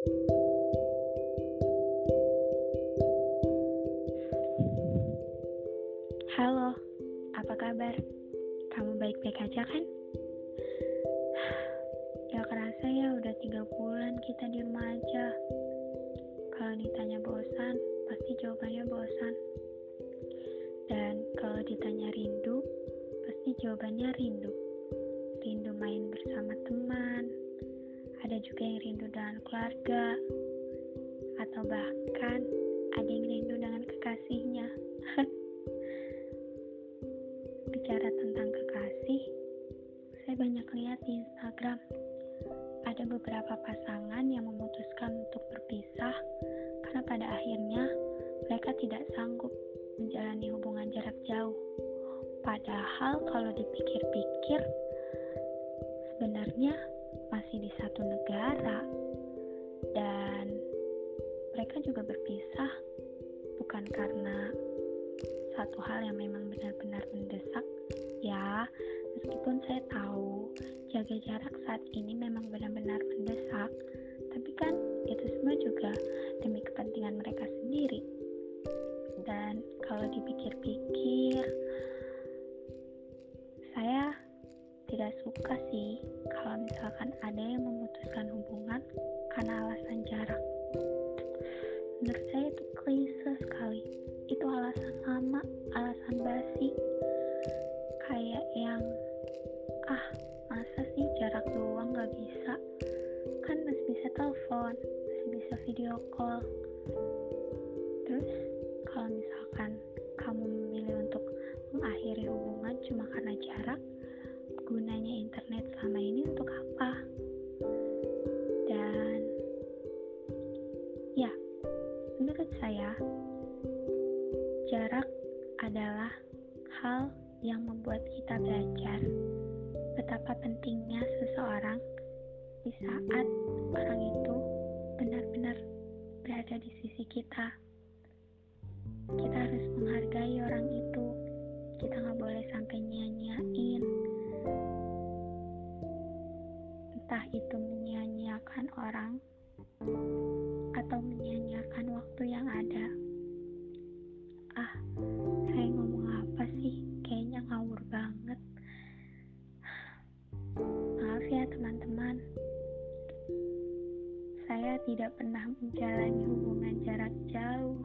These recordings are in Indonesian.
Halo, apa kabar? Kamu baik-baik aja kan? Gak kerasa ya udah tiga bulan kita di rumah aja. Kalau ditanya bosan, pasti jawabannya bosan. Dan kalau ditanya rindu, pasti jawabannya rindu. Rindu main bersama teman, ada juga yang rindu dengan keluarga, atau bahkan ada yang rindu dengan kekasihnya. Bicara tentang kekasih, saya banyak lihat di Instagram. Ada beberapa pasangan yang memutuskan untuk berpisah karena pada akhirnya mereka tidak sanggup menjalani hubungan jarak jauh. Padahal kalau dipikir-pikir, sebenarnya masih di satu negara. Dan mereka juga berpisah bukan karena satu hal yang memang benar-benar mendesak. Ya meskipun saya tahu jaga jarak saat ini memang benar-benar mendesak tapi kan itu semua juga demi kepentingan mereka sendiri. Dan kalau dipikir-pikir suka sih kalau misalkan ada yang memutuskan hubungan karena alasan jarak. Menurut saya itu klise sekali. Itu alasan lama alasan basi. Kayak yang ah masa sih jarak doang gak bisa? Kan masih bisa telepon masih bisa video call menurut saya Jarak adalah hal yang membuat kita belajar betapa pentingnya seseorang di saat orang itu benar-benar berada di sisi kita. Kita harus menghargai orang itu. Kita nggak boleh sampai nyia-nyiain. Tidak pernah menjalani hubungan jarak jauh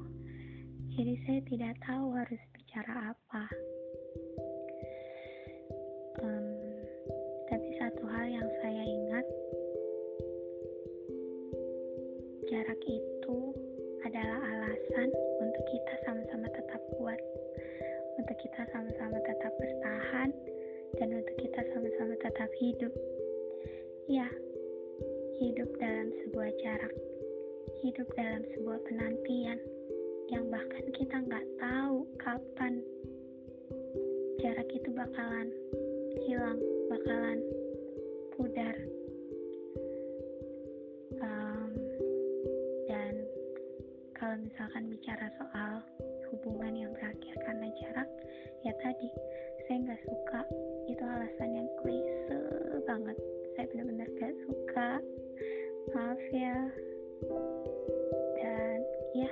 jadi saya tidak tahu harus bicara apa um, tapi satu hal yang saya ingat jarak itu adalah alasan untuk kita sama-sama tetap kuat, untuk kita sama-sama tetap bertahan, dan untuk kita sama-sama tetap hidup. Ya, hidup dalam sebuah jarak, hidup dalam sebuah penantian, yang bahkan kita nggak tahu kapan jarak itu bakalan hilang, bakalan pudar. Um, dan kalau misalkan bicara soal hubungan yang berakhir karena maaf ya. Dan ya.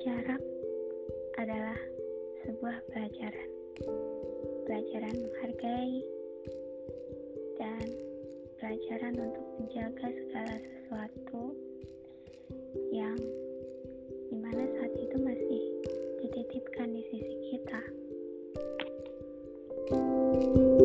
Jarak adalah sebuah pelajaran. Pelajaran menghargai dan pelajaran untuk menjaga segala sesuatu yang di mana saat itu masih dititipkan di sisi kita. thank you